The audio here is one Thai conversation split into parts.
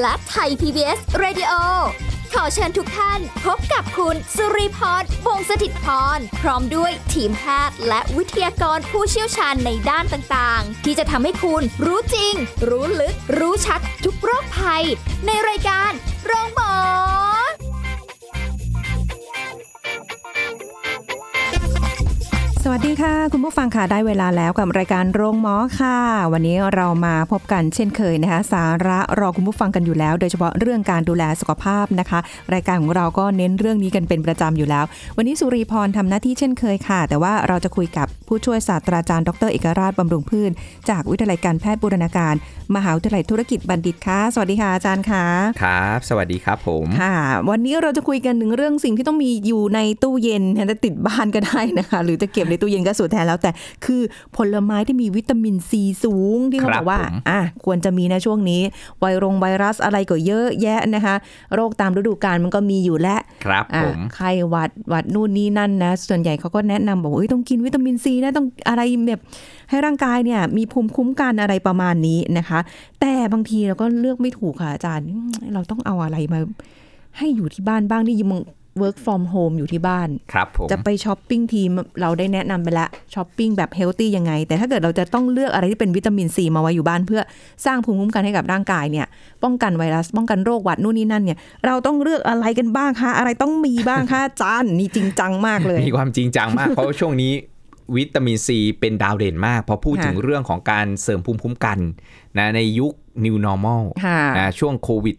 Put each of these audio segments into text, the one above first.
และไทย PBS Radio ขอเชิญทุกท่านพบกับคุณสุริพรวงศสถิตพร พร้อมด้วยทีมแพทย์และวิทยากรผู้เชี่ยวชาญในด้านต่างๆ ที่จะทำให้คุณรู้จริง รู้ลึก รู้ชัดทุกโรคภัย ในรายการโรงพยาบาล สวัสดีค่ะ คุณผู้ฟังค่ะได้เวลาแล้วกับรายการโรงหมอค่ะ วันนี้เรามาพบกันเช่นเคยนะคะ สาระรอคุณผู้ฟังกันอยู่แล้ว โดยเฉพาะเรื่องการดูแลสุขภาพนะคะ รายการของเราก็เน้นเรื่องนี้กันเป็นประจำอยู่แล้ว วันนี้สุรีพรทำหน้าที่เช่นเคยค่ะ แต่ว่าเราจะคุยกับผู้ช่วยศาสตราจารย์ดรเอกราชบำรุงพืชจากวิทยาลัยการแพทย์บูรณาการ มหาวิทยาลัยธุรกิจบัณฑิตค่ะสวัสดีค่ะอาจารย์ค่ะครับ สวัสดีครับผมค่ะวันนี้เราจะคุยกันถึงเรื่องสิ่งที่ต้องมีอยู่ในตู้เย็นจะติดบ้านก็ได้นะคะ หรือจะเก็บในตู้เย็นก็สุดแท้แล้วแต่คือผลไม้ที่มีวิตามินซีสูงที่เขาบอกว่าอะควรจะมีนะช่วงนี้ไวรงไวรัสอะไรก็เยอะแยะนะคะ โรคตามฤดูกาลมันก็มีอยู่แล้วครับอะผมไข้หวัดหวัดนู่นนี่นั่นนะ ส่วนใหญ่เขาก็แนะนำบอกว่าเอ้ยต้องกินวิตามินซีนะต้องอะไรแบบให้ร่างกายเนี่ยมีภูมิคุ้มกันอะไรประมาณนี้นะคะ แต่บางทีเราก็เลือกไม่ถูกค่ะอาจารย์อืมเราต้องเอาอะไรมาให้อยู่ที่บ้านบ้างนี่ยัง work from home อยู่ที่บ้านครับผมจะไปช้อปปิ้งทีมเราได้แนะนำไปแล้วช้อปปิ้งแบบ healthy ยังไง แต่ถ้าเกิดเราจะต้องเลือกอะไรที่เป็นวิตามินซีมาไว้อยู่บ้าน เพื่อสร้างภูมิคุ้มกันให้กับร่างกายเนี่ย ป้องกันไวรัส ป้องกันโรคหวัดนู่นนี่นั่นเนี่ย เราต้องเลือกอะไรกันบ้างคะ อะไรต้องมีบ้างคะอาจารย์นี่จริงจังมากเลย มีความจริงจังมากเพราะว่าช่วงนี้วิตามินซีเป็นดาวเด่นมากพอพูดค่ะถึงเรื่องของการเสริมภูมิคุ้มกันนะในยุค new normal ค่ะนะช่วงโควิด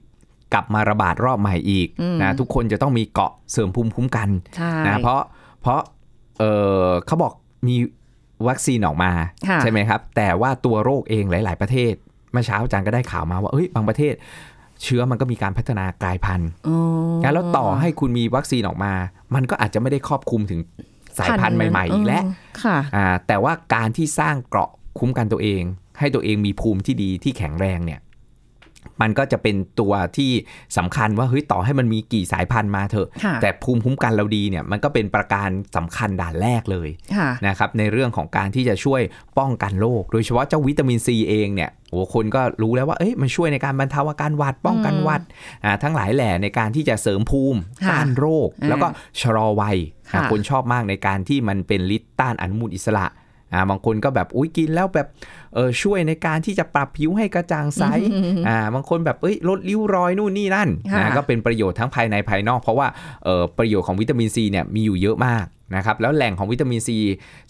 กลับมาระบาดรอบใหม่อีกอืมนะทุกคนจะต้องมีเกราะเสริมภูมิคุ้มกันใช่นะเพราะเพราะเออเขาบอกมีวัคซีนออกมาค่ะใช่ไหมครับ แต่ว่าตัวโรคเองหลาย ๆ ประเทศเมื่อเช้าอาจารย์ก็ได้ข่าวมาว่าเอ้ยบางประเทศ เชื้อมันก็มีการพัฒนากลายพันธุ์อ๋องั้นแล้วต่อให้คุณมีวัคซีนออกมา มันก็อาจจะไม่ได้ครอบคลุมถึงสายพันธุ์ใหม่ ๆ อีกแล้วค่ะอ่าแต่ว่าการที่สร้างเกราะคุ้มกันตัวเอง ให้ตัวเองมีภูมิที่ดีที่แข็งแรงเนี่ย มันก็จะเป็นตัวที่สำคัญว่าเฮ้ยต่อให้มันมีกี่สายพันธุ์มาเถอะค่ะแต่ภูมิคุ้มกันเราดีเนี่ยมันก็เป็นประการสำคัญด่านแรกเลยค่ะนะครับในเรื่องของการที่จะช่วยป้องกันโรคโดยเฉพาะเจ้าวิตามินซีเองเนี่ยโอ้คนก็รู้แล้วว่าเอ้ยมันช่วยในการบรรเทาอาการหวัดป้องกันหวัดอ่าทั้งหลายแหล่ในการที่จะเสริมภูมิค่ะต้านโรคอ่าแล้วก็ชะลอวัยค่ะอ่าคนชอบมากในการที่มันเป็นฤทธิ์ต้านอนุมูลอิสระ อ่าบางคนก็แบบอุ้ยกินแล้วแบบเออช่วยในการที่จะปรับผิวให้กระจ่างใสอ่าบางคนแบบเอ้ยลดริ้วรอยนู่นนี่นั่นค่ะนะก็เป็นประโยชน์ทั้งภายในภายนอก เพราะว่าเออประโยชน์ของวิตามินซีเนี่ยมีอยู่เยอะมากนะครับแล้วแหล่งของวิตามินซี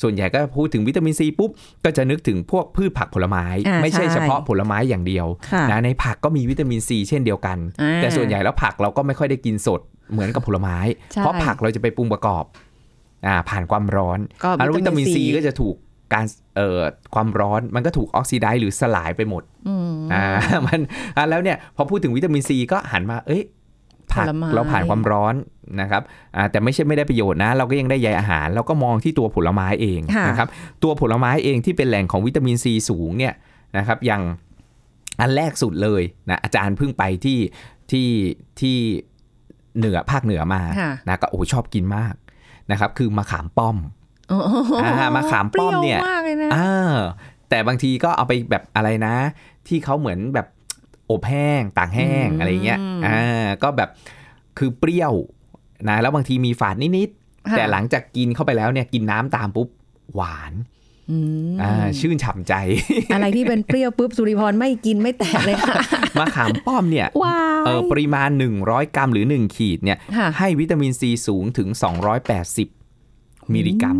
ส่วนใหญ่ก็พูดถึงวิตามินซีปุ๊บก็จะนึกถึงพวกพืชผักผลไม้อ่าไม่ใช่ใช่เฉพาะผลไม้อย่างเดียวค่ะนะในผักก็มีวิตามินซีเช่นเดียวกันอ่าแต่ส่วนใหญ่แล้วผักเราก็ไม่ค่อยได้กินสดเหมือนกับผลไม้ใช่เพราะผักเราจะไปปรุงประกอบอ่าผ่านความร้อนก็อ่าแล้ววิตามินซีวิตามิน C ก็จะถูก การเอ่อความร้อนมันก็ถูกออกซิไดซ์หรือสลายไปหมดอืมอ่ามันอ่าแล้วเนี่ยพอพูดถึงวิตามินซีก็หันมา เอ้ยผักผลไม้เราผ่านความร้อนนะครับอ่าแต่ไม่ใช่ไม่ได้ประโยชน์นะ เราก็ยังได้ใยอาหาร เราก็มองที่ตัวผลไม้เองค่ะนะครับ ตัวผลไม้เองที่เป็นแหล่งของวิตามินซีสูงเนี่ยนะครับ อย่างอันแรกสุดเลยนะอาจารย์เพิ่งไปที่ที่ที่เหนือภาคเหนือมาค่ะนะก็โอ้โหชอบกินมากนะครับ คือมะขามป้อมอ๋ออ่า มะขามป้อมเนี่ยปรี้วมากเลยนะอ่าแต่บางทีก็เอาไปแบบอะไรนะ ที่เขาเหมือนแบบอบแห้งต่างแห้งอืมอะไรเงี้ยอ่าก็แบบคือเปรี้ยวนะแล้วบางทีมีฝาดนิดๆค่ะแต่หลังจากกินเข้าไปแล้วเนี่ยกินน้ำตามปุ๊บหวานอืมอ่าชื่นฉ่ำใจ อะไรที่เป็นเปรี้ยวปุ๊บสุริพรไม่กินไม่แตะเลยค่ะมะขามป้อมเนี่ยว้าเออปริมาณ 100 กรัมหรือ 1 ขีดเนี่ยค่ะให้วิตามินซีสูงถึง 280 มิลลิกรัม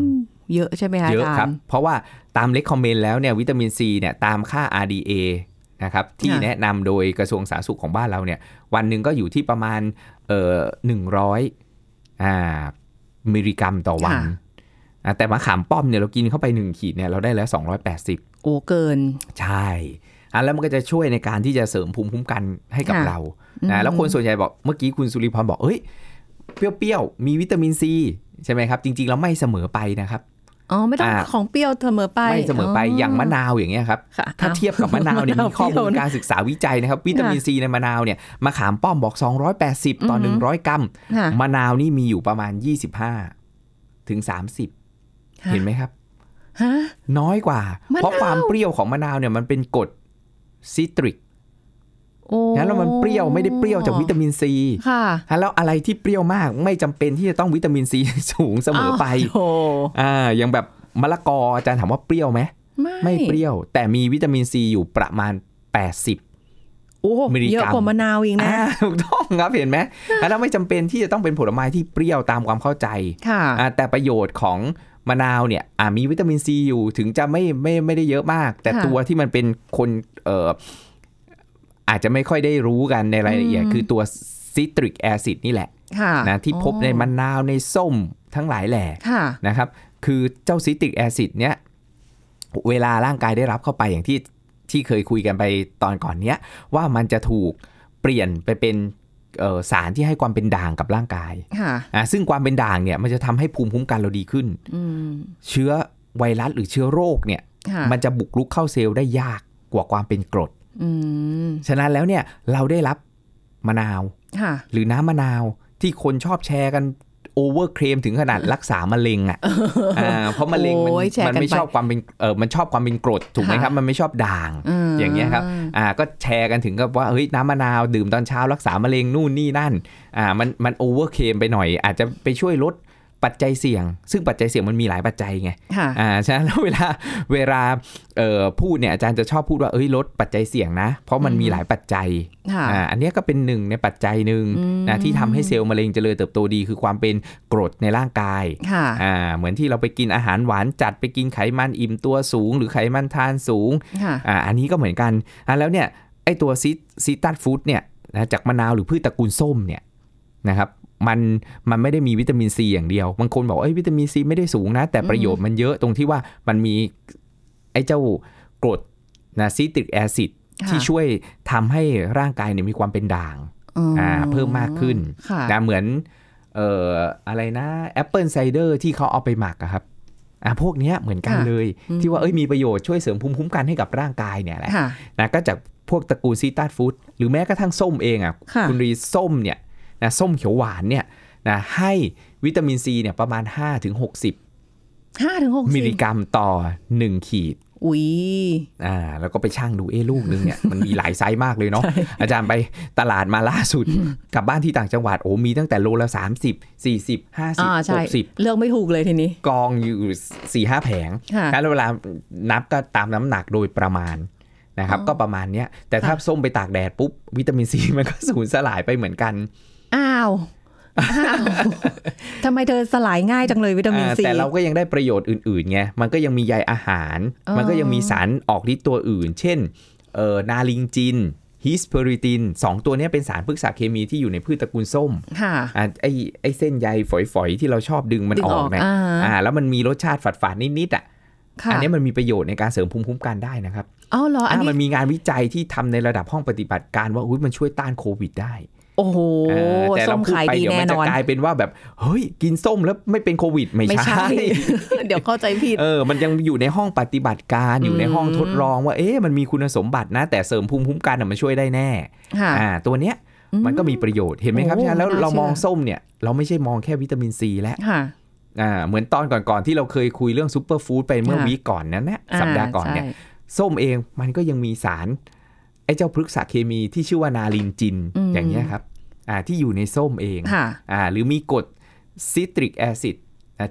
เยอะใช่ไหมคะเยอะครับอาจารย์เพราะว่าตาม recommend แล้วเนี่ยวิตามินซีเนี่ยตามค่า RDA นะครับที่ค่ะแนะนำโดยกระทรวงสาธารณสุขของบ้านเราเนี่ยวันหนึ่งก็อยู่ที่ประมาณเอ่อหนึ่งร้อยอ่ามิลลิกรัมต่อวันอ่าแต่มะขามป้อมเนี่ยเรากินเข้าไป 1 ขีดเนี่ยเราได้แล้ว 280 โอ้เกิน ใช่อะแล้วมันก็จะช่วยในการที่จะเสริมภูมิคุ้มกันให้กับค่ะเรานะแล้วคนส่วนใหญ่บอกเมื่อกี้คุณสุริพรบอกเอ้ย เปรี้ยวๆ มีวิตามินซีใช่ไหมครับ จริงๆแล้วไม่เสมอไปนะครับอ๋อไม่ต้องอ่าของเปรี้ยวเสมอไปไม่เสมอไปอย่างมะนาวอย่างเงี้ยครับค่ะถ้าเทียบกับมะนาวเนี่ยมะนาวมีข้อมูลเปรี้ยวนะการศึกษาวิจัยนะครับ วิตามินซีในมะนาวเนี่ยมะขามป้อมบอก 280 ต่ออือหือ100 กรัมค่ะมะนาวนี่มีอยู่ประมาณ 25 ถึง 30 เห็นไหมครับฮะน้อยกว่ามะนาวเพราะความเปรี้ยวของมะนาวเนี่ยมันเป็นกรดซิตริกโอ้ งั้นแล้วมันเปรี้ยวไม่ได้เปรี้ยวจากวิตามินซีค่ะแล้วอะไรที่เปรี้ยวมากไม่จำเป็นที่จะต้องวิตามินซีสูงเสมอไปาวโอ้อ่าอย่างแบบมะละกออาจารย์ถามว่าเปรี้ยวไหมไม่ไม่เปรี้ยว แต่มีวิตามินซีอยู่ประมาณ 80โอ้มิลลิกรัมเยอะกว่ามะนาวอีกนะอ่าถูกต้องครับเห็นไหมแล้วไม่จำเป็นที่จะต้องเป็นผลไม้ที่เปรี้ยวตามความเข้าใจค่ะอ่าแต่ประโยชน์ของมะนาวเนี่ยอ่ามีวิตามินซีอยู่ถึงจะไม่ไม่ไม่ได้เยอะมาก แต่ค่ะตัวที่มันเป็นคนเอ่อ อาจจะไม่ค่อยได้รู้กันในรายละเอียดอืมคือตัวซิตริกแอซิดนี่แหละค่ะนะที่พบในมะนาวในส้มทั้งหลายแหล่ค่ะนะครับ คือเจ้าซิตริกแอซิดเนี้ยเวลาร่างกายได้รับเข้าไปอย่างที่ที่เคยคุยกันไปตอนก่อนเนี้ย ว่ามันจะถูกเปลี่ยนไปเป็นเอ่อสารที่ให้ความเป็นด่างกับร่างกายค่ะอ่าซึ่งความเป็นด่างเนี่ยมันจะทำให้ภูมิคุ้มกันเราดีขึ้นอืมเชื้อไวรัสหรือเชื้อโรคเนี่ยค่ะมันจะบุกรุกเข้าเซลล์ได้ยากกว่าความเป็นกรดอืม ฉะนั้นแล้วเนี่ยเราได้รับมะนาวค่ะหรือน้ำมะนาวที่คนชอบแชร์กัน overclaim ถึงขนาดรักษามะเร็งอะอ่าเพราะมะเร็งมันโอ้ยแชร์มันกันไม่ไปชอบความเป็นเออมันชอบความเป็นกรดถูกไหมค่ะครับ มันไม่ชอบด่างมอย่างเงี้ยครับอ่าก็แชร์กันถึงกับว่าเฮ้ยน้ำมะนาวดื่มตอนเช้ารักษามะเร็งนู่นนี่นั่นอ่ามันมันโอเวอร์เคลมไปหน่อย อาจจะไปช่วยลด ปัจจัยเสี่ยง ซึ่งปัจจัยเสี่ยงมันมีหลายปัจจัยไงค่ะอ่าฉะนั้นแล้วเวลาเวลาเอ่อพูดเนี่ยอาจารย์จะชอบพูดว่าเอ้ยลดปัจจัยเสี่ยงนะ เพราะมันมีหลายปัจจัยค่ะอ่าอันเนี้ยก็เป็นหนึ่งในปัจจัยหนึ่งอืมนะที่ทำให้เซลล์มะเร็งเจริญเติบโตดี คือความเป็นกรดในร่างกายค่ะอ่าเหมือนที่เราไปกินอาหารหวานจัดไปกินไขมันอิ่มตัวสูง หรือไขมันทานสูงค่ะอ่าอันนี้ก็เหมือนกันอ่าแล้วเนี่ยไอตัวซิ citrus fruit เนี่ยนะจากมะนาวหรือพืชตระกูลส้มเนี่ยนะครับ มันมันไม่ได้มีวิตามินซีอย่างเดียว บางคนบอกเอ้ยวิตามินซีไม่ได้สูงนะ แต่ประโยชน์มันเยอะตรงที่ว่ามันมีไอเจ้ากรดนะ citric acid ค่ะที่ช่วยทำให้ร่างกายเนี่ยมีความเป็นด่างอ่าเพิ่มมากขึ้นค่ะนะเหมือนเอ่ออะไรนะ apple cider ที่เขาเอาไปหมักอะครับอ่าพวกเนี้ยเหมือนกันค่ะเลยอืมที่ว่าเอ้ยมีประโยชน์ช่วยเสริมภูมิคุ้มกันให้กับร่างกายเนี่ยแหละค่ะนะก็จากพวกตระกูลซีตัสฟู้ดหรือแม้กระทั่งส้มเองอะค่ะณรีส้มเนี่ย นะส้มเขียวหวานเนี่ยนะให้วิตามินซีเนี่ยประมาณ 5-60ห้าถึงหกสิบมิลลิกรัมต่อ 1 ขีดอุ้ยอ่า แล้วก็ไปช่างดูเอ้ลูกนึงเนี่ย มันมีหลายไซส์มากเลยเนาะอาจารย์ไปตลาดมาล่าสุดกลับบ้านที่ต่างจังหวัดโอ้มีตั้งแต่โลละ30 40อ่าใช่50 60 เลือกไม่ถูกเลยทีนี้ กองอยู่4ี่ห้าแผงค่ะแล้วเวลานับก็ตามน้ำหนักโดยประมาณนะครับอ๋อก็ประมาณเนี้ยแต่ถ้าค่ะส้มไปตากแดดปุ๊บ วิตามินซีมันก็สูญสลายไปเหมือนกัน อ้าวอ้าวทำไมเธอสลายง่ายจังเลยวิตามินอ่าซีแต่เราก็ยังได้ประโยชน์อื่นๆไงมันก็ยังมีใยอาหารอ๋อมันก็ยังมีสารออกฤทธิ์ตัวอื่น เช่นเอ่อนาลิงจินฮิสเพอริตินสองตัวเนี้ยเป็นสารพฤกษเคมีที่อยู่ในพืชตระกูลส้มค่ะอ่าไอไอเส้นใยฝอยๆ ที่เราชอบดึงมันดึงออออกกเนี่ยอ่าอ่าแล้วมันมีรสชาติฝาดๆ นิดๆอะค่ะอันนี้มันมีประโยชน์ในการเสริมภูมิคุ้มกันได้นะครับอ๋อเหรออันอ่านี้มันมีงานวิจัยที่ทำในระดับห้องปฏิบัติการว่าอุ๊ยมันช่วยต้านโควิดได้ โอ้โหเออแต่ส้เรามพูดขายไปดีเดี๋ยวแน่มันนจะอนกลายเป็นว่าแบบเฮ้ยกินส้มแล้วไม่เป็นโควิดไม่ไม่ใช่ใช่ เดี๋ยวเข้าใจผิดเออมันยังอยู่ในห้องปฏิบัติการอยู่ในห้องทดลองว่าเอ๊ะมันมีคุณสมบัตินะ แต่เสริมภูมิคุ้มกันน่ะมันช่วยได้แน่ค่ะอ่าตัวเนี้ยมันก็มีประโยชน์เห็นไหมครับโอ้ฉะนั้นแล้วถ้าเรามองเชื่อส้มเนี่ย เราไม่ใช่มองแค่วิตามินซีแล้วค่ะอ่าเหมือนตอนก่อนๆที่เราเคยคุยเรื่อง superfood ไปเมื่อค่ะ week ก่อนนั้นนะสัปดาห์ก่อนเนี่ยใช่ส้มเองมันก็ยังมีสาร ไอ้เจ้าพฤกษเคมีที่ชื่อว่า naringin อืมอย่างเงี้ยครับอ่าที่อยู่ในส้มเองค่ะอ่าหรือมีกรด citric acid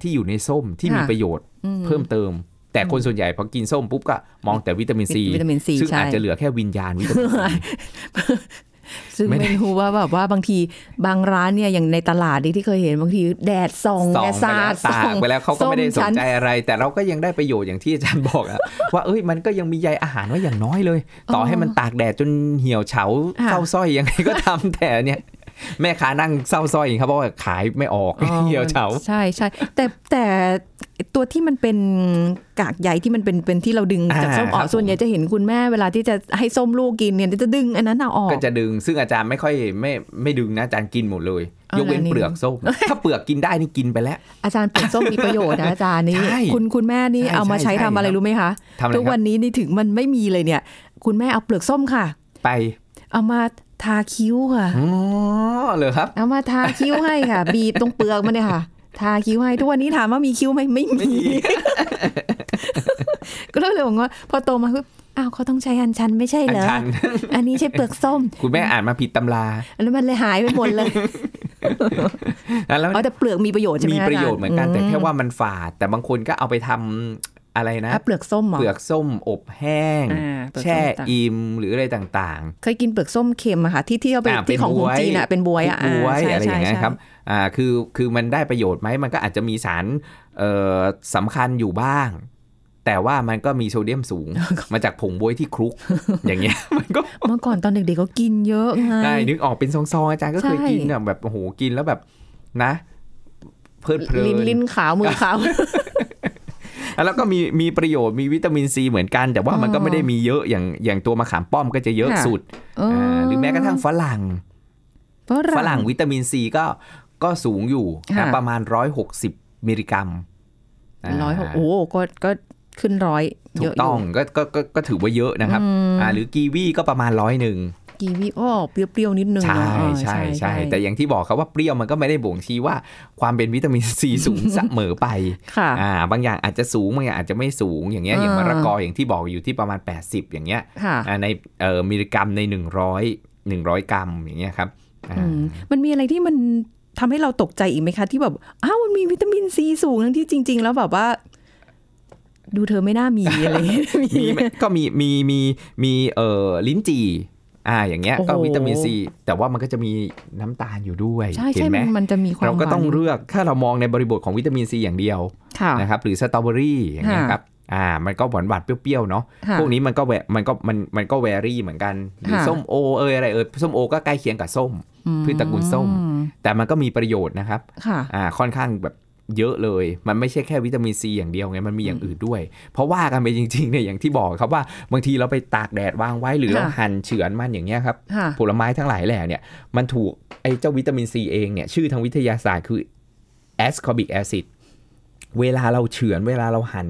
ที่อยู่ในส้มที่มีค่ะประโยชน์อืเพิ่มเติม แต่คนส่วนใหญ่พอกินส้มปุ๊บก็มองแต่วิตามินซีวิตามินซีซึ่งใช่อาจจะเหลือแค่วิญญาณวิตามิน ซีซึ่งไม่ไม่ได้รู้ว่าแบบว่าบางทีบางร้านเนี่ยอย่างในตลาดนี่ที่เคยเห็นบางทีแดดส่องส่องแดดไปสาแล้วดตากไปแล้วเขาก็ไม่ได้สส้นชั้ใจอะไร แต่เราก็ยังได้ประโยชน์อย่างที่อาจารย์บอกอะว่าเอ้ยมันก็ยังมีใยอาหารไว่าอย่างน้อยเลย ต่อให้มันตากแดดจนเหี่ยวเฉาค่ะเศร้าสร้อยยังไงก็ทำแต่เนี่ย แม่ค้านั่งเศร้าสร้อยครับเพราะว่าขายไม่ออกอ๋อเหี่ยวเฉาใช่ใช่แต่แต่ตัวที่มันเป็นกากใยที่มันเป็นเป็นที่เราดึงจากอ่าส้มออคกรับส่วนใหญ่จะเห็นคุณแม่เวลาที่จะให้ส้มลูกกินเนี่ยจะดึงอันนั้นเอาออกก็จะดึง ซึ่งอาจารย์ไม่ค่อยไม่ไม่ดึงนะอาจารย์กินหมดเลยเอายกเว้นแล้วนี่เปลือกส้มถ้าเปลือกกินได้นี่กินไปแล้ว อาจารย์เปลือกส้มมีประโยชน์นะอาจารย์นี่ใช่คุณคุณแม่นี่ใช่เอามาใช้ใช่ทำอะไรครับรู้ไหมคะทำอะไรทุกควัรับนนี้นี่ถึงมันไม่มีเลยเนี่ย คุณแม่เอาเปลือกส้มค่ะ ไป เอามา ทาคิ้วค่ะอ๋อเลยครับ เอามาทาคิ้วให้ค่ะ บีบตรงเปลือกมันเนี่ยค่ะ ทาคิ้วให้ทุกวันนี้ถามว่ามีคิ้วไหมไม่ไม่มีมี ก็เลยบอกว่า พอโตมาปุ๊บอ้าวเขาต้องใช้อันชันไม่ใช่อัเหรอชันอันนี้ใช่เปลือกส้ม คุณแม่อ่านมาผิดตำรา แล้วมันเลยหายไปหมดเลยแล้วอ๋อแต่เปลือกมีประโยชน์ใช่ไหมมีคประโยชน์เหมือนกันแต่แค่มว่ามันฝาด แต่บางคนก็เอาไปทำ อะไรนะอะเปลือกส้มเหรอเปลือกส้มอบแห้งอ่าเปลือกส้มแช่ต่างอิ่มหรืออะไรต่างเคยกินเปลือกส้มเค็มอะค่ะที่ที่เอาๆไปอ่าที่ของของจีนอะเป็นบวยอะบวยาใช่อะไรอย่างเงี้ยใช่ครับอ่าคือคือมันได้ประโยชน์ไหมมันก็อาจจะมีสารเอ่อสำคัญอยู่บ้าง แต่ว่ามันก็มีโซเดียมสูง มาจากผงบวยที่คลุก อย่างเงี้ยมันก็เมื่อก่อนตอนเด็กๆก็กินเยอะไงได้นึกออกเป็นซองๆอาจารย์ก็เคยใช่กินอะแบบโอ้โหกินแล้วแบบนะเพลิดเพลินลิ้นลิ้นขาวมือขาว แล้วก็มีมีประโยชน์มีวิตามินซีเหมือนกัน แต่ว่ามันก็อ๋อไม่ได้มีเยอะอย่างอย่างตัวมะขามป้อมก็จะเยอะค่ะสุดาหรือแม้กระทั่งฝรั่งฝรั่งวิตามินซีก็ก็สูงอยู่ค่ะนะประมาณ160มิลลิกรัมร้อยหกโอ้ก็ก็ขึ้นร้อยถูเยกอะต้องก็ก็ก็ก็ถือว่าเยอะนะครับอืมอ่าหรือกีวีก็ประมาณร้อยหนึ่ง กีวีอ้อเปรี้ยวๆนิดนึงใช่ใช่ใช่แต่อย่างที่บอกครับว่าเปรี้ยวมันก็ไม่ได้บ่งชี้ว่าความเป็นวิตามินซีสูงเสมอไปค่ะอ่าบางอย่างอาจจะสูงบางอย่างอาจจะไม่สูงอย่างเงี้ยอย่างมะละกออย่างที่บอกอยู่ที่ประมาณ 80 อย่างเงี้ยในเอ่อมิลลิกรัมใน 100 100 กรัมอย่างเงี้ยครับมันมีอะไรที่มันทำให้เราตกใจอีกไหมคะ ที่แบบอ้าวมันมีวิตามินซีสูงทั้งที่จริง ๆ แล้วแบบว่า ดูเธอไม่น่ามีอะไรมีก็มีมีมีมีเอ่อลิ้นจี่ อ่าอย่างเงี้ยโอ้โหก็วิตามินซีแต่ว่ามันก็จะมีน้ำตาลอยู่ด้วยใช่เห็ใช่นไหมมันมันจะมีความเราก็ต้องหวานเลือกถ้าเรามองในบริบทของวิตามินซีอย่างเดียวค่ะนะครับหรือสตรอเบอรี่อย่างเงี้ยค่ะครับอ่ามันก็หวานหวานๆเปรี้ยวๆเนาะค่ะพวกนี้มันก็แวมันก็มันมันก็แวรี่เหมือนกันหรือค่ะส้มโอเอยอะไรเอยส้มโอก็ใกล้เคียงกับส้มพืชตระกูลส้มอืแต่มันก็มีประโยชน์นะครับค่ะอ่าค่อนข้างแบบ เยอะเลย มันไม่ใช่แค่วิตามินซีอย่างเดียวไง มันมีอย่างอื่นด้วย เพราะว่ากันไปจริงๆเนี่ยอย่างที่บอกครับว่าบางทีเราไปตากแดดวางไว้หรือเราค่ะหั่นเฉือนมันอย่างเงี้ยครับค่ะผลไม้ทั้งหลายแหล่เนี่ย มันถูกไอ้เจ้าวิตามินซีเองเนี่ย ชื่อทางวิทยาศาสตร์คือ ascorbic acid เวลาเราเฉือนเวลาเราหั่น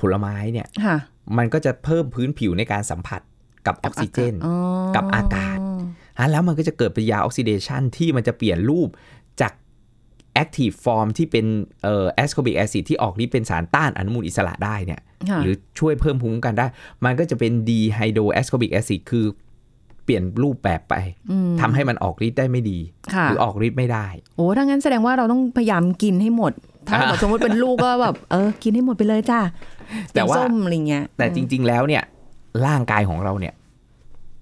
ผลไม้เนี่ยค่ะมันก็จะเพิ่มพื้นผิวในการสัมผัสกับออกซิเจนอ๋อกับอากาศอะแล้วมันก็จะเกิดปฏิกิริยาออกซิเดชันที่มันจะเปลี่ยนรูปจาก active form ที่เป็นเอ่อ ascorbic acid ที่ออกฤทธิ์เป็นสารต้านอนุมูลอิสระได้เนี่ยค่ะหรือช่วยเพิ่มภูมิคุ้มกันได้ มันก็จะเป็น dehydroascorbic acid คือเปลี่ยนรูปแบบไปอืมทำให้มันออกฤทธิ์ได้ไม่ดีค่ะหรือออกฤทธิ์ไม่ได้ โอ้ถ้างั้นแสดงว่าเราต้องพยายามกินให้หมด ถ้าแบบสมมติเป็นลูกก็แบบเออกินให้หมดไปเลยจ้าแต่ว่าส้มอะไรเงี้ยแต่จริง ๆ แล้วเนี่ยร่างกายของเราเนี่ย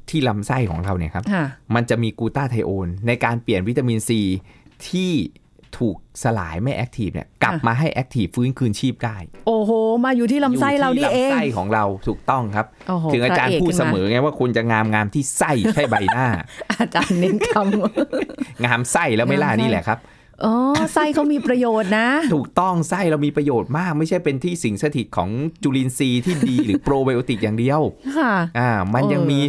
ที่ลำไส้ของเราเนี่ยครับค่ะมันจะมีกลูตาไทโอนในการเปลี่ยนวิตามินซีที่ ถูกสลายไม่ active เนี่ยกลับค่ะมาให้ active ฟื้นคืนชีพได้ โอ้โห มาอยู่ที่ลำไส้เรานี่เองยู่ที่ลำไส้ของเราถูกต้องครับโอ้โหถึงอาจารย์พะกพูดขึ้นเสมมอไงว่าคุณจะงามงามที่ไส้ใช่ใบหน้า อาจารย์เน้นคงามไส้แล้วไม่ล่างามไส้นี่แหละครับำอ๋อไส้เขามีประโยชน์นะ ถูกต้องไส้เรามีประโยชน์มาก ไม่ใช่เป็นที่สิงสถิตของจุลินทรีย์ที่ดีหรือโปรไบโอติกอย่างเดียวค่ะอ่ามันยังเออมี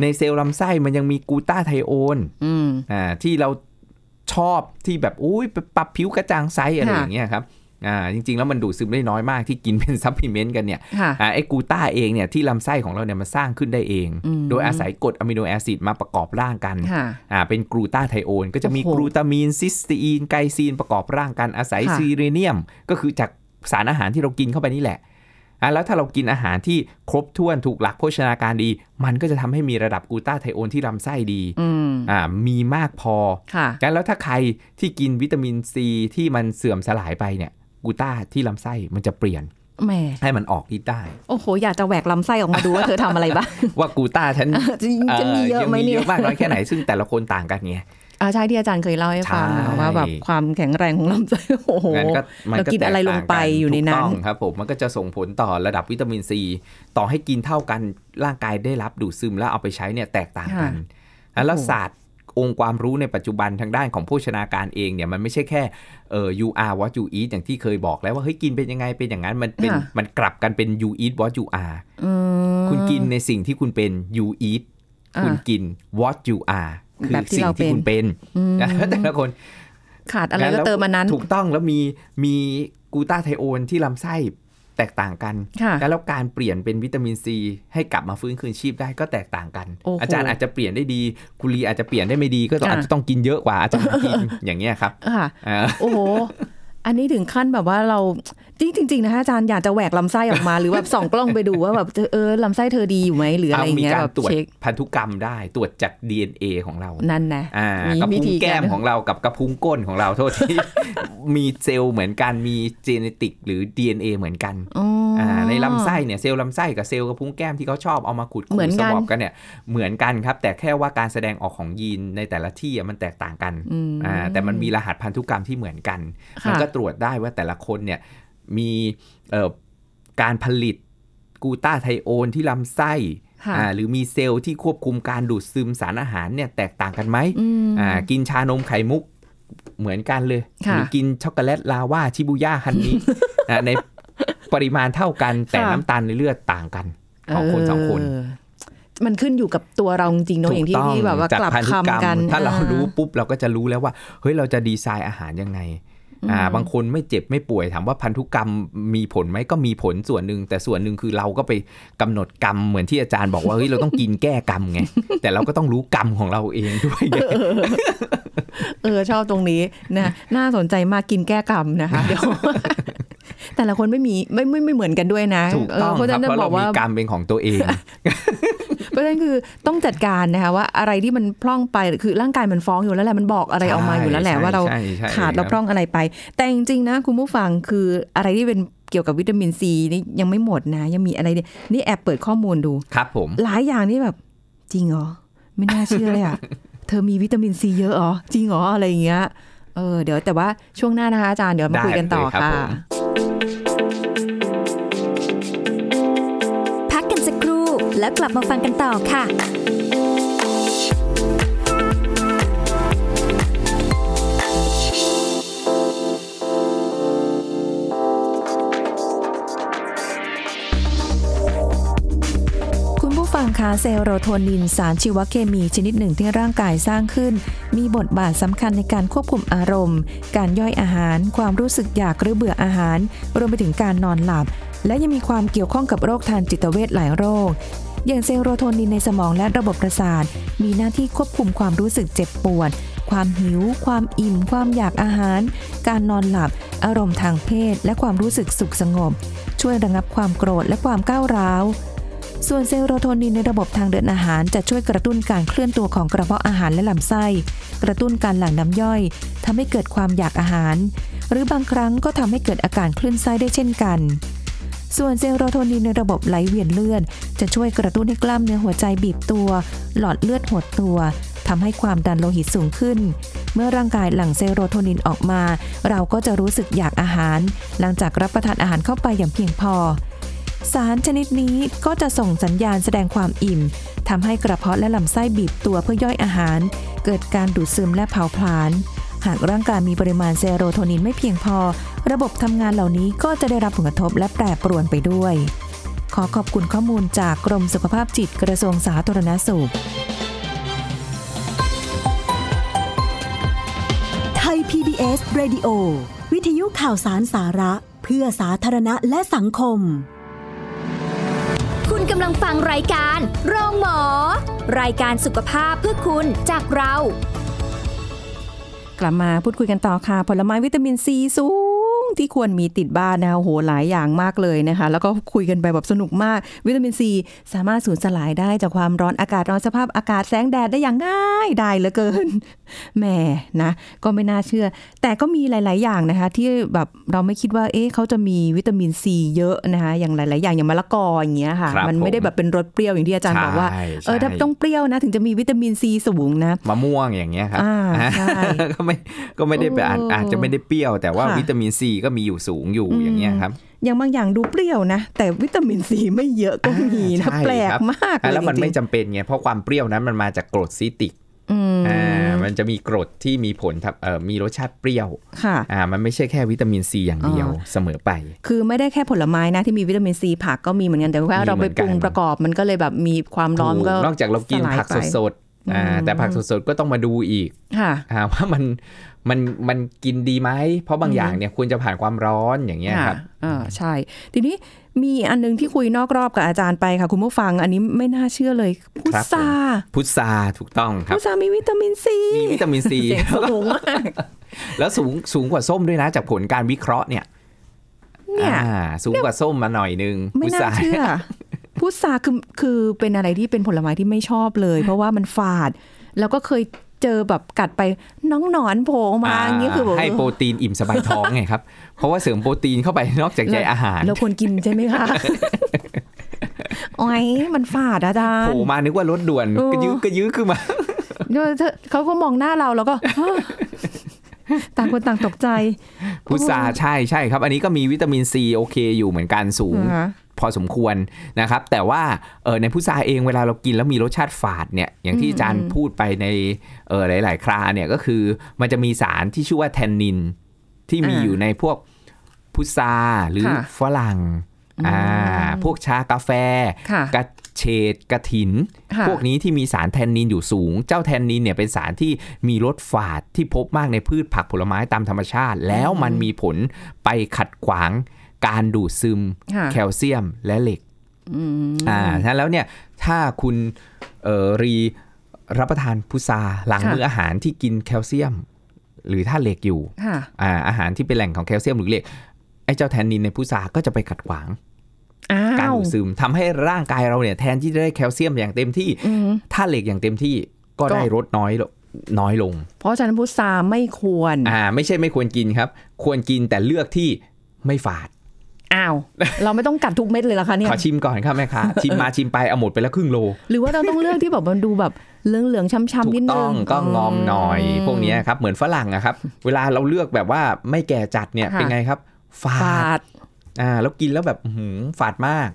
ในเซลล์ลำไส้มันยังมีกลูตาไทโอนอืมอ่าที่เรา ชอบที่แบบอุ้ยไปปรับผิวกระจ่างใสอะไรค่ะอย่างเงี้ยครับอ่าจริง ๆ แล้วมันดูดซึมได้น้อยมากที่กินเป็น supplement กันเนี่ยค่ะอ่าไอ้กลูตาเองเนี่ยที่ลำไส้ของเราเนี่ยมันสร้างขึ้นได้เองอืมโดยอาศัยกรด amino acid มาประกอบร่างกันค่ะอ่าเป็นกลูตาไทโอนก็จะมีโอ้โหกลูตามีนซิสตีนไกซีนประกอบร่างกันอาศัยค่ะซีเรเนียม ก็คือจากสารอาหารที่เรากินเข้าไปนี่แหละ อะแล้วถ้าเรากินอาหารที่ครบถ้วนถูกหลักโภชนาการดี มันก็จะทำให้มีระดับกลูตาไทโอนที่ลำไส้ดีอืมอ่ามีมากพอค่ะงั้นแล้วถ้าใครที่กินวิตามินซีที่มันเสื่อมสลายไปเนี่ยกลูตาที่ลำไส้มันจะเปลี่ยนแหมให้มันออกฤทธิ์ได้ โอ้โห อยากจะแหวกลำไส้ออกมาดูว่าเธอทำอะไรบ้าง ว่ากลูตาฉันจะจะมีเยอะไหมงเนี่เยยอะมากน้อยแค่ไหน ซึ่งแต่ละคนต่างกันไงอ่า ใช่ที่อาจารย์เคยเล่าให้ฟังใช่นะว่าแบบความแข็งแรงของลำไส้โอ้โหงั้นก็มันเรากินอะไรลงไปแตกต่าอยู่ในนั้นถูกต้องครับผมมันก็จะส่งผลต่อระดับวิตามินซีต่อให้กินเท่ากันร่างกายได้รับดูดซึมแล้วเอาไปใช้เนี่ยแตกต่างกัน แล้วโอ้โหศาสตร์องค์ความรู้ในปัจจุบันทางด้านของโภชนาการเองเนี่ยมันไม่ใช่แค่เอ่อ you are what you eat อย่างที่เคยบอกแล้วว่าเฮ้ยกินเป็นยังไงเป็นอย่างนั้นมันเป็นค่ะมันกลับกันเป็น you eat what you are อืมคุณกินในสิ่งที่คุณเป็น you eat อ่าคุณกิน what you are คือแบบที่สิ่งเราที่คุณเป็นอืมนะแต่ละคน ขาดอะไรก็เติมมันนั้น ถูกต้องแล้วมีมีกลูตาไทโอนที่ลำไส้แตกต่างกันค่ะแล้วการเปลี่ยนเป็นวิตามินซีให้กลับมาฟื้นคืนชีพได้ก็แตกต่างกันโอ้โหอาจารย์อาจจะเปลี่ยนได้ดีคุณลีอาจจะเปลี่ยนได้ไม่ดีก็ต้องค่ะอาจจะต้องกินเยอะกว่าอาจารย์กินอย่างเงี้ยครับ ค่ะอ่าโอ้โห อันนี้ถึงขั้นแบบว่าเรา จริงๆนะคะอาจารย์อยากจะแหวกลำไส้ออกมา หรือแบบส่องกล้องไปดูว่าแบบเออลำไส้เธอดีอยู่ไหมหรืออะไรเอามีเงี้ยการแบบตรวจเช็คพันธุกรรมได้ตรวจจาก DNA ของเรา นั่นนะอ่ามีกระวิพุ้งธีแก้การมของเรากับกระพุ้งก้นของเราโทษที่มีเซลล์เหมือนกันมีเจเนติกหรือ DNA เหมือนกันอ๋อออ่าในลำไส้เนี่ยเซลล์ลำไส้กับเซลล์กระพุ้งแก้มที่เขาชอบเอามาขุดเหมือนสกันวอปกันเนี่ยเหมือนกันครับ แต่แค่ว่าการแสดงออกของยีนในแต่ละที่อะมันแตกต่างกันอืมอ่าแต่มันมีรหัสพันธุกรรมที่เหมือนกันค่ะมันก็ตรวจได้ว่าแต่ละคนเนี่ย มีเอ่อการผลิตกลูตาไทโอนที่ลำไส้ค่ะอ่าหรือมีเซลล์ที่ควบคุมการดูดซึมสารอาหารเนี่ยแตกต่างกันไหมอืมอ่ากินชานมไข่มุกเหมือนกันเลยค่ะหรือกินช็อกโกแลตลาวาชิบูย่าฮันนี้อ่าในปริมาณเท่ากันแต่ค่ะน้ำตาลในเลือดต่างกันของคนสองคนเมันขึ้นอยู่กับตัวเราจริงๆเนอะอย่างที่ถูกต้องที่แบบว่าจากกลับพันธุกรรมคำกัน ถ้าเราอ่รู้ปุ๊บเราก็จะรู้แล้วว่า เฮ้ยเราจะดีไซน์อาหารยังไง อ่าบางคนไม่เจ็บไม่ป่วยถามว่าพันธุกรรมมีผลไหมก็มีผลส่วนหนึ่งแต่ส่วนหนึ่งคือเราก็ไปกำหนดกรรมเหมือนที่อาจารย์บอกว่าเฮ้ยเราต้องกินแก้กรรมไงแต่เราก็ต้องรู้กรรมของเราเองด้วยไงเออชอบตรงนี้นะน่าสนใจมากกินแก้กรรมนะคะเดี๋ยว แต่ละคนไม่มีไม่ไม่ไม่เหมือนกันด้วยนะถูกต้องเเพราะคฉะรับนั้นเพราะบเราอกมีว่ากรรมเป็นของตัวเองเพราะฉะนั้นคือต้องจัดการนะคะว่าอะไรที่มันพร่องไปคือร่างกายมันฟ้องอยู่แล้วแหละมันบอกอะไรออกมาอยู่แล้วแหละใช่ว่าเราใช่ใช่ขาดเราครับพร่องอะไรไป แต่จริงๆนะคุณผู้ฟังคืออะไรที่เป็นเกี่ยวกับวิตามินซีนี่ยังไม่หมดนะ ยังมีอะไรเนี่ยนี่แอบเปิดข้อมูลดูครับ ผมหลายอย่างนี่แบบจริงเหรอไม่น่าเชื่อเลยอะเธอมีวิตามินซีเยอะเหรอจริงเหรออะไรอย่างเงี้ยเออเดี๋ยวแต่ว่าช่วงหน้านะคะอาจารย์เดี๋ยวมาคุยกันต่อได้เลยครับค่ะ แล้วกลับมาฟังกันต่อค่ะคุณผู้ฟังคะเซโรโทนินสารชีวเคมีชนิดหนึ่งที่ร่างกายสร้างขึ้น มีบทบาทสำคัญในการควบคุมอารมณ์ การย่อยอาหาร ความรู้สึกอยากหรือเบื่ออาหาร รวมไปถึงการนอนหลับ และยังมีความเกี่ยวข้องกับโรคทางจิตเวชหลายโรค อย่างเซโรโทนินในสมองและระบบประสาท มีหน้าที่ควบคุมความรู้สึกเจ็บปวด ความหิว ความอิ่ม ความอยากอาหาร การนอนหลับ อารมณ์ทางเพศ และความรู้สึกสุขสงบ ช่วยระงับความโกรธและความก้าวร้าวส่วนเซโรโทนินในระบบทางเดินอาหารจะช่วยกระตุ้นการเคลื่อนตัวของกระเพาะอาหารและลำไส้ กระตุ้นการหลั่งน้ำย่อยทำให้เกิดความอยากอาหาร หรือบางครั้งก็ทำให้เกิดอาการคลื่นไส้ได้เช่นกัน ส่วนเซโรโทนินในระบบไหลเวียนเลือดจะช่วยกระตุ้นให้กล้ามเนื้อหัวใจบีบตัว หลอดเลือดหดตัวทำให้ความดันโลหิตสูงขึ้น เมื่อร่างกายหลั่งเซโรโทนินออกมา เราก็จะรู้สึกอยากอาหาร หลังจากรับประทานอาหารเข้าไปอย่างเพียงพอ สารชนิดนี้ก็จะส่งสัญญาณแสดงความอิ่มทำให้กระเพาะและลำไส้บีบตัวเพื่อย่อยอาหาร เกิดการดูดซึมและเผาผลาญ หากร่างกายมีปริมาณเซโรโทนินไม่เพียงพอ ระบบทำงานเหล่านี้ก็จะได้รับผลกระทบและแปรปรวนไปด้วย ขอขอบคุณข้อมูลจากกรมสุขภาพจิตกระทรวงสาธารณสุข ไทย PBS Radio วิทยุข่าวสารสาระ เพื่อสาธารณะและสังคม คุณกำลังฟังรายการโรงหมอ รายการสุขภาพเพื่อคุณจากเรา กลับมาพูดคุยกันต่อค่ะ ผลไม้วิตามินซีสูง ที่ควรมีติดบ้านนะคะโอ้โหหลายอย่างมากเลยนะคะ แล้วก็คุยกันไปแบบสนุกมาก วิตามินซีสามารถสูญสลายได้จากความร้อนอากาศร้อนสภาพอากาศแสงแดดได้อย่างง่ายได้เหลือเกินแหมนะ ก็ไม่น่าเชื่อ แต่ก็มีหลาย ๆ อย่างนะคะ ที่แบบเราไม่คิดว่าเอ๊ะเขาจะมีวิตามินซีเยอะนะคะอย่างหลาย ๆ อย่างอย่างมะละกออย่างเงี้ยค่ะครับมันไม่ได้แบบเป็นรสเปรี้ยวอย่างที่อาจารย์บอกว่าใช่เออถ้าใช่ต้องเปรี้ยวนะถึงจะมีวิตามินซีสูงนะมะม่วงอย่างเงี้ยครับอ่าใช่ก็ไม่ก็ไม่ได้แบบอาจโอ้อาจจะไม่ได้เปรี้ยว แต่ว่าค่ะวิตามินซีก็มีอยู่สูงอยู่อืมอย่างเงี้ยครับอย่างบางอย่างดูเปรี้ยวนะ แต่วิตามินซีไม่เยอะก็มีนะใช่แปลกครับมากเลยแล้วมันจริงๆไม่จำเป็นไงเพราะความเปรี้ยวนั้นมันมาจากกรดซิตริกอืมอ่ามันจะมีกรดที่มีผลทำเอ่อมีรสชาติเปรี้ยวค่ะอ่ามันไม่ใช่แค่วิตามินซีอย่างเดียวอ๋อเสมอไป คือไม่ได้แค่ผลไม้นะที่มีวิตามินซีผักก็มีเหมือนกันแต่ว่ามีเราเหมืไปอนปรุงกันประกอบมันก็เลยแบบมีความร้อนถูกก็นอกจากเรากินสลายผักไปสดๆ อ่าอืมแต่ผักสดๆก็ต้องมาดูอีกค่ะอ่าว่ามันมันมันกินดีไหม เพราะบางอืมอย่างเนี่ยควรจะผ่านความร้อนอย่างเงี้ยครับอ่าใช่ ทีนี้มีอันนึงที่คุยนอกรอบกับอาจารย์ไปค่ะ คุณผู้ฟังอันนี้ไม่น่าเชื่อเลย พุครับทราพุทราถูกต้องครับพุทรามีวิตามินซีมีวิตามินซีเสียงสูงมากแล้วสูงสูงกว่าส้มด้วยนะ จากผลการวิเคราะห์เนี่ยเนี่ยอ่าสูงกว่าส้มมาหน่อยนึงไม่พุทน่าราเชื่อ พุทราคือคือเป็นอะไรที่เป็นผลไม้ที่ไม่ชอบเลย เพราะว่ามันฝาด แล้วก็เคยเจอแบบกัดไปน้องหนอนโผล่มาอย่างนี้คือแบบให้โปรตีนอิ่มสบายท้องไงครับ เพราะว่าเสริมโปรตีนเข้าไปนอกจากใยอาหารเราควรกินใช่ไหมคะโอ้ยมันฝาดอาจารโผย์ล่มานึกว่ารถด่วนเออกระยื้อกระยื้อขึ้นมาเดี๋ยวเธอเขาก็มองหน้าเราแล้วก็ต่างคนต่างตกใจ พุทราใช่ใช่ครับ อันนี้ก็มีวิตามินซีโอเคอยู่เหมือนกันสูงนะคะ พอสมควรนะครับ แต่ว่าเออในพุทราเองเวลาเรากินแล้วมีรสชาติฝาดเนี่ยอย่างที่อาจารย์พูดไปในเออหลาย ๆ คราเนี่ยก็คือมันจะมีสารที่ชื่อว่าแทนนิน ที่มีอ่าอยู่ในพวกพุทราหรือค่ะฝรั่งอ่าพวกชากาแฟค่ะกระเฉดกระถินค่ะพวกนี้ที่มีสารแทนนินอยู่สูง เจ้าแทนนินเนี่ยเป็นสารที่มีรสฝาดที่พบมากในพืชผักผลไม้ตามธรรมชาติ แล้วมันมีผลไปขัดขวาง การดูดซึมค่ะแคลเซียมและเหล็กอืมอ่าฉะนั้นแล้วเนี่ยถ้าคุณเอ่อรีรับประทานพุทราหลังค่ะมื้ออาหารที่กินแคลเซียม หรือถ้าเหล็กอยู่ค่ะอ่าอาหารที่เป็นแหล่งของแคลเซียมหรือเหล็กไอ้เจ้าแทนนินในพุทราก็จะไปขัดขวางอ้าการวดูดซึมทำให้ร่างกายเราเนี่ยแทนที่จะได้แคลเซียมอย่างเต็มที่อืมถ้าเหล็กอย่างเต็มที่ก็ก็ได้ลดน้อยลงน้อยลง เพราะฉะนั้นพุทราไม่ควร อ่า ไม่ใช่ไม่ควรกินครับ ควรกินแต่เลือกที่ไม่ฝาด อ้าว เราไม่ต้องกัดทุกเม็ดเลยเหรอคะเนี่ยขอชิมก่อนครับแม่ค้าชิมมาชิมไปเอาหมดไปแล้วครึ่งโล หรือว่าเราต้องเลือกที่แบบมันดูแบบเหลืองเหลืองๆช้ำถูๆนิดกนึงต้องก็งอมหน่อย พวกเนี้ยครับเหมือนฝรั่งอะครับ เวลาเราเลือกแบบว่าไม่แก่จัดเนี่ยค่ะเป็นไงครับฝาฝาดดอ่าแล้วกินแล้วแบบอื้อหือฝาดมาก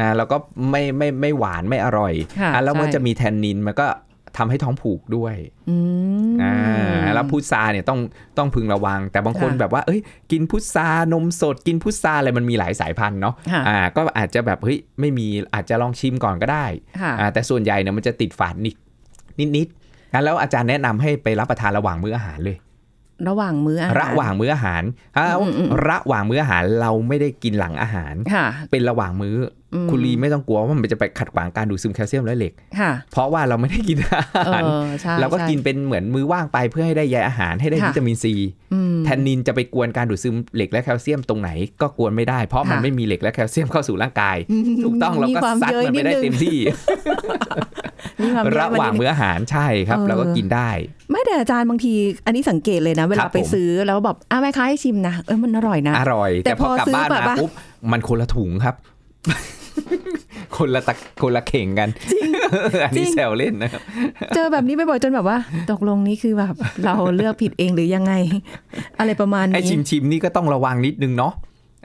นะแล้วก็ไม่ไม่ไม่หวานไม่อร่อยค่ะอะแล้วมันใช่จะมีแทนนินมันก็ ทำให้ท้องผูกด้วยอืมอ่าแล้วพุทราเนี่ยต้องต้องพึงระวัง แต่บางคนค่ะแบบว่า เอ้ย กินพุทรานมสด กินพุทราอะไรมันมีหลายสายพันธุ์เนาะค่ะอ่าก็อาจจะแบบเฮ้ยไม่มีอาจจะลองชิมก่อนก็ได้ค่ะอ่าแต่ส่วนใหญ่เนี่ยมันจะติดฝาดนิดนิดนิดๆงั้นแล้วอาจารย์แนะนำให้ไปรับประทานระหว่างมื้ออาหารเลยระหว่างมื้ออาหารระหว่างมื้ออาหารอ่าอืมอืมระหว่างมื้ออาหารเราไม่ได้กินหลังอาหารค่ะเป็นระหว่างมื้ออมคุณลีไม่ต้องกลัวว่ามันจะไปขัดขวางการดูดซึมแคลเซียมและเหล็กค่ะเพราะว่าเราไม่ได้กินอาเอหารอใช่เราก็ใช่กินเป็นเหมือนมื้อว่างไปเพื่อให้ได้ใยอาหารให้ได้ค่ะวิตามินซีอืมแทนนินจะไปกวนการดูดซึมเหล็กและแคลเซียมตรงไหนก็กวนไม่ได้ เพราะมันค่ะไม่มีเหล็กและแคลเซียมเข้าสู่ร่างกาย ถูกต้องเราก็มีความซัดเย้ยมันไปได้นิดนึงเต็มที่มีความระหว่างเยอะมื้ออาหารใช่ครับเออเราก็กินได้ ไม่แต่อาจารย์บางที อันนี้สังเกตเลยนะ เวครัลาบไปผมซื้อแล้วแบบอ้าวแม่ค้าให้ชิมนะเออมันอร่อยนะอร่อย แต่แต่พอกลับพอซื้อบ้านแบบมาว่าปุ๊บมันคนละถุงครับ คนละตะคนละเข่งกันอันนี้จริงแซวเล่นนะครับ เจอแบบนี้บ่อยๆจนแบบว่า ตกลงนี้คือแบบ เราเลือกผิดเองหรือยังไง อะไรประมาณไอ้นี้ชิมชิมๆนี่ก็ต้องระวังนิดนึงเนาะ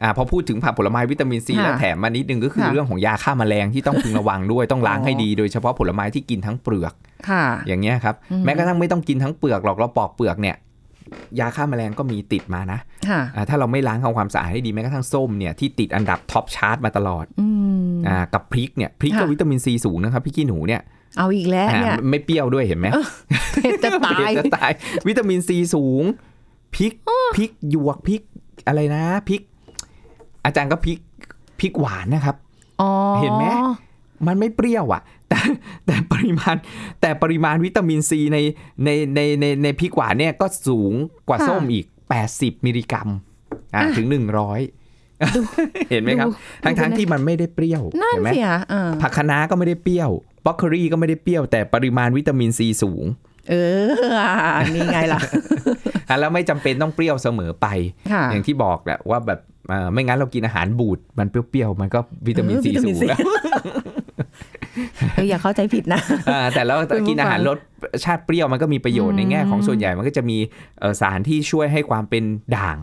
อ่าพอพูดถึงผักผลไม้วิตามินซีค่ะแล้วแถมมานิดนึงก็คือค่ะเรื่องของยาฆ่าแมลงที่ต้องพึงระวังด้วยต้องล้างอ๋อให้ดีโดยเฉพาะผลไม้ที่กินทั้งเปลือก ค่ะ อย่างเงี้ยครับอืมแม้กระทั่งไม่ต้องกินทั้งเปลือกหรอกเราปอกเปลือกเนี่ย ยาฆ่าแมลงก็มีติดมานะค่ะอ่าถ้าเราไม่ล้างทำความสะอาดให้ดีแม้กระทั่งส้มเนี่ยที่ติดอันดับ top chart มาตลอดอืมอ่ากับพริกเนี่ยพริกก็ค่ะวิตามินซีสูงนะครับพริกขี้หนูเนี่ยเอาอีกแล้วอ่าเนี่ยไม่เปรี้ยวด้วยเห็นไหมเผ็ดจะตายเผ็ดจะตาย วิตามินซีสูงพริกพริกหยวกพริกอะไรนะพริก อาจารย์ก็พริกพริกหวานนะครับอ๋อเห็นไหมมันไม่เปรี้ยวอะ แต่แต่ปริมาณแต่ปริมาณวิตามินซีในในในในในพริกหวานเนี่ยก็สูงกว่าค่ะส้มอีก 80 มิลลิกรัมอะอะถึง 100 เห็นไหมครับดูทั้งทั้งดูที่มันไม่ได้เปรี้ยวนั่นเห็นไหมสิอะเออผักคะน้าก็ไม่ได้เปรี้ยวบล็อกโคลี่ก็ไม่ได้เปรี้ยว แต่ปริมาณวิตามินซีสูง เออนี่ไงล่ะอะแล้วไม่จำเป็นต้องเปรี้ยวเสมอไปค่ะอย่างที่บอกแหละว่าแบบเอ่อไม่งั้นเรากินอาหารบูดมันเปรี้ยวๆ มันก็วิตามินเออซีวิตามิสูนงซีแล้ว เอออย่าเข้าใจผิดนะอ่าแต่แล้วคุณผู้กินอาหารฟังรสชาติเปรี้ยวมันก็มีประโยชน์อืมในแง่ของส่วนใหญ่มันก็จะมีเอ่อสารที่ช่วยให้ความเป็นด่าง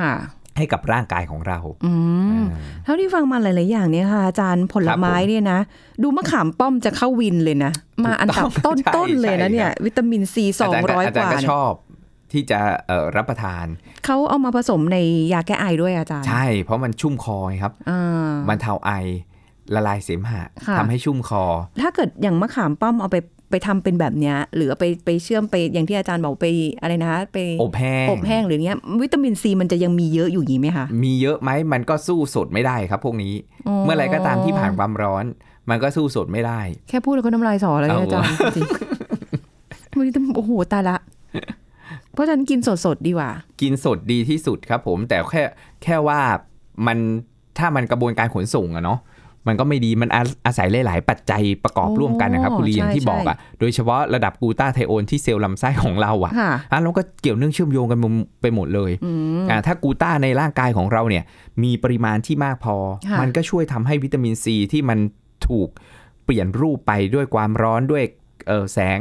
ค่ะให้กับร่างกายของเรา อืมอ่าเท่าที่ฟังมาหลาย ๆ อย่างเนี่ยค่ะ อาจารย์ผลไม้ครับผมเนี่ยนะ ดูมะขามป้อมจะเข้าวินเลยนะ มาอันดับถูกต้ต้อนงต้นใช่เลยนะใช่เนี่ยครับวิตามินซีสองาจารย์ก็ร้อยอากจารย์ว่าก็เนี่ชยอบที่จะเอ่อรับประทาน เขาเอามาผสมในยาแก้ไอด้วยอาจารย์ ใช่ เพราะมันชุ่มคอไงครับอ่ามันเทาไอ ละลายเสมหะค่ะทำให้ชุ่มคอ ถ้าเกิดอย่างมะขามป้อมเอาไปไปทำเป็นแบบเนี้ยหรือเอาไปไปเชื่อมไปอย่างที่อาจารย์บอกไปอะไรนะไปอบแห้งอบแห้งหรือเนี้ยวิตามินซีมันจะยังมีเยอะอยู่อย่างนี้ไหมคะมีเยอะไหมมันก็สู้สดไม่ได้ครับ พวกนี้ เมื่อไหรก็ตามที่ผ่านความร้อน มันก็สู้สดไม่ได้ แค่พูดแล้วก็น้ำลายสอแล้วเนี่ยเอาอาจารย์จริงๆวิตามินโอ้โหตายละเพราะฉะนั้นกินสดๆดีกว่า กินสดดีที่สุดครับผมแต่แค่แค่ว่ามันถ้ามันกระบวนการขนส่งอะเนาะ มันก็ไม่ดีมันอาอาศัยหลาย ๆ ปัจจัยประกอบโอ้ร่วมกันนะครับคุณลีอย่างที่ใช่บอกอะโดยเฉพาะระดับกลูตาไทโอนที่เซลล์ลำไส้ของเราอะค่ะอะเราก็เกี่ยวเนื่องเชื่อมโยงกันไปหมดเลยอืมอ่าถ้ากลูต้าในร่างกายของเราเนี่ยมีปริมาณที่มากพอค่ะมันก็ช่วยทำให้วิตามินซีที่มันถูกเปลี่ยนรูปไปด้วยความร้อนด้วยเอ่อแสง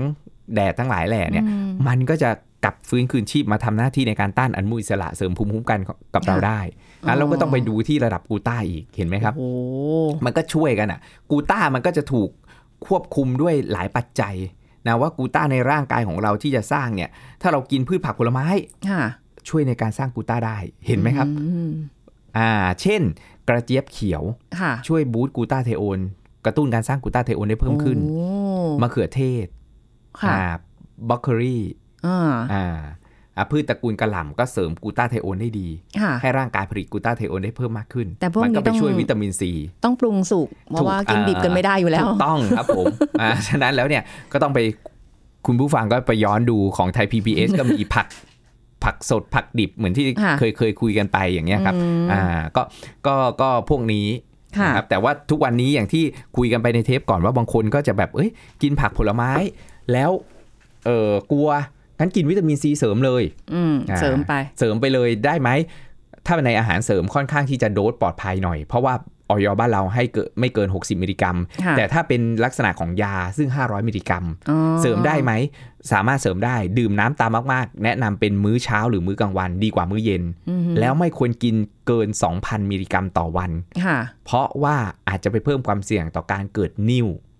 แดดทั้งหลายแหล่เนี่ยอืมมันก็จะกลับฟื้นคืนชีพมาทำหน้าที่ในการต้านอนุมูลอิสระเสริมภูมิคุ้มกันกับเราได้ อ๋อแล้วเราก็ต้องไปดูที่ระดับกลูต้าอีกเห็นไหมครับโอ้มันก็ช่วยกันอะกลูต้ามันก็จะถูกควบคุมด้วยหลายปัจจัยนะว่ากลูต้าในร่างกายของเราที่จะสร้างเนี่ย ถ้าเรากินพืชผักผลไม้ค่ะช่วยในการสร้างกลูต้าได้เห็นไหมครับอืมอ่าเช่น กระเจี๊ยบเขียวค่ะช่วย boost กลูตาไธโอนกระตุ้นการสร้างกลูตาไธโอนได้เพิ่มขึ้นโอ้มะเขือเทศค่ะอ่าบล็อกเกอรี่อ่าอ่าอ่า พืชตระกูลกะหล่ำก็เสริมกลูตาไธโอนได้ดีค่ะให้ร่างกายผลิตกลูตาไธโอนได้เพิ่มมากขึ้น แต่พวกมันี้ก็ไปต้องช่วยวิตามินซี ต้องปรุงสุกเพราะว่ากินดิบกันไม่ได้อยู่แล้วถูกต้องครับผมอ่าฉะนั้นแล้วเนี่ยก็ต้องไปคุณผู้ฟังก็ไปย้อนดูของไทย PBS ก็มีผักผักสดผักดิบเหมือนที่ค่ะเคยเคยคุยกันไปอย่างเงี้ยครับอืมอ่าก็ก็ก็พวกนี้ค่ะนะครับแต่ว่าทุกวันนี้อย่างที่คุยกันไปในเทปก่อนว่าบางคนก็จะแบบเอ้ยกินผักผลไม้ แล้วเออกลัว งั้นกินวิตามินซีเสริมเลยอืมอ่าเสริมไปเสริมไปเลยได้ไหม ถ้าในอาหารเสริมค่อนข้างที่จะโดสปลอดภัยหน่อย เพราะว่าออยบ้านเราให้เกิดไม่เกิน 60 มิลลิกรัมค่ะแต่ถ้าเป็นลักษณะของยาซึ่ง 500 มิลลิกรัมอ๋อเสริมได้ไหม สามารถเสริมได้ดื่มน้ำตามมากๆ แนะนำเป็นมื้อเช้าหรือมื้อกลางวันดีกว่ามื้อเย็นอืมแล้วไม่ควรกินเกิน 2,000 มิลลิกรัมต่อวันค่ะเพราะว่าอาจจะไปเพิ่มความเสี่ยงต่อการเกิดนิ่วอ๋อ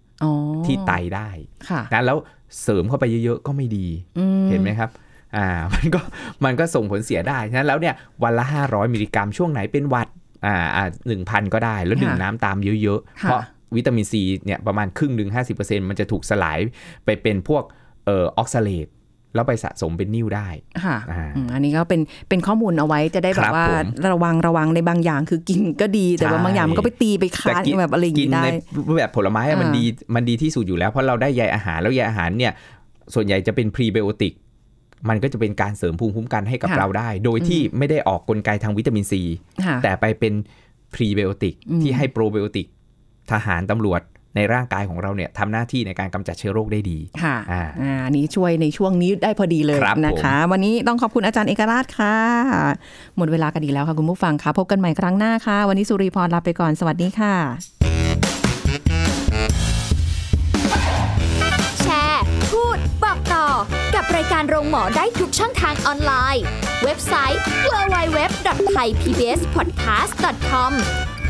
ที่ไตได้ค่ะนะแล้วเสริมเข้าไปเยอะๆก็ไม่ดีอืเห็นไหมครับอ่ามันก็มันก็ส่งผลเสียได้ฉะนั้นแล้วเนี่ยวันละ 500 มิลลิกรัมช่วงไหนเป็นหวัดอ่าอ่าหนึ่งพันก็ได้ แล้วดื่มน้ำตามเยอะๆค่ะเพราะวิตามินซีเนี่ยประมาณครึ่งหนึ่ง50%มันจะถูกสลายไปเป็นพวกเอ่อออกซาเลต แล้วไปสะสมเป็นนิ่วได้ค่ะอ่าอืมอันนี้ก็เป็นเป็นข้อมูลเอาไว้จะได้แบครับบว่าผมระวังระวังในบางอย่างคือกินก็ดีแต่ว่าใช่บางอย่างมันก็ไปตีไปค้านแบบอะไรอย่างกินนี้ได้ในรูปแบบผลไม้อะมันอ่าดีมันดีที่สุดอยู่แล้ว เพราะเราได้ใยอาหารแล้วใยอาหารเนี่ยส่วนใหญ่จะเป็นพรีไบโอติกมันก็จะเป็นการเสริมภูมิคุ้มกันให้กับค่ะเราได้ โดยที่ไม่ได้ออกกลไกทางวิตามินซีค่ะแต่ไปเป็นพรีไบโอติกอืมที่ให้โปรไบโอติกทหารตำรวจ ในร่างกายของเราเนี่ยทำหน้าที่ในการกำจัดเชื้อโรคได้ดี ค่ะอ่าอ่าอันนี้ช่วยในช่วงนี้ได้พอดีเลยครับนะคะ วันนี้ต้องขอบคุณอาจารย์เอกราชค่ะ หมดเวลากันอีกแล้วค่ะคุณผู้ฟังค่ะ พบกันใหม่ครั้งหน้าค่ะ วันนี้สุริพรลาไปก่อน สวัสดีค่ะ แชร์ พูด บอกต่อ กับรายการโรงหมอได้ทุกช่องทางออนไลน์ เว็บไซต์ www.thaipbspodcast.com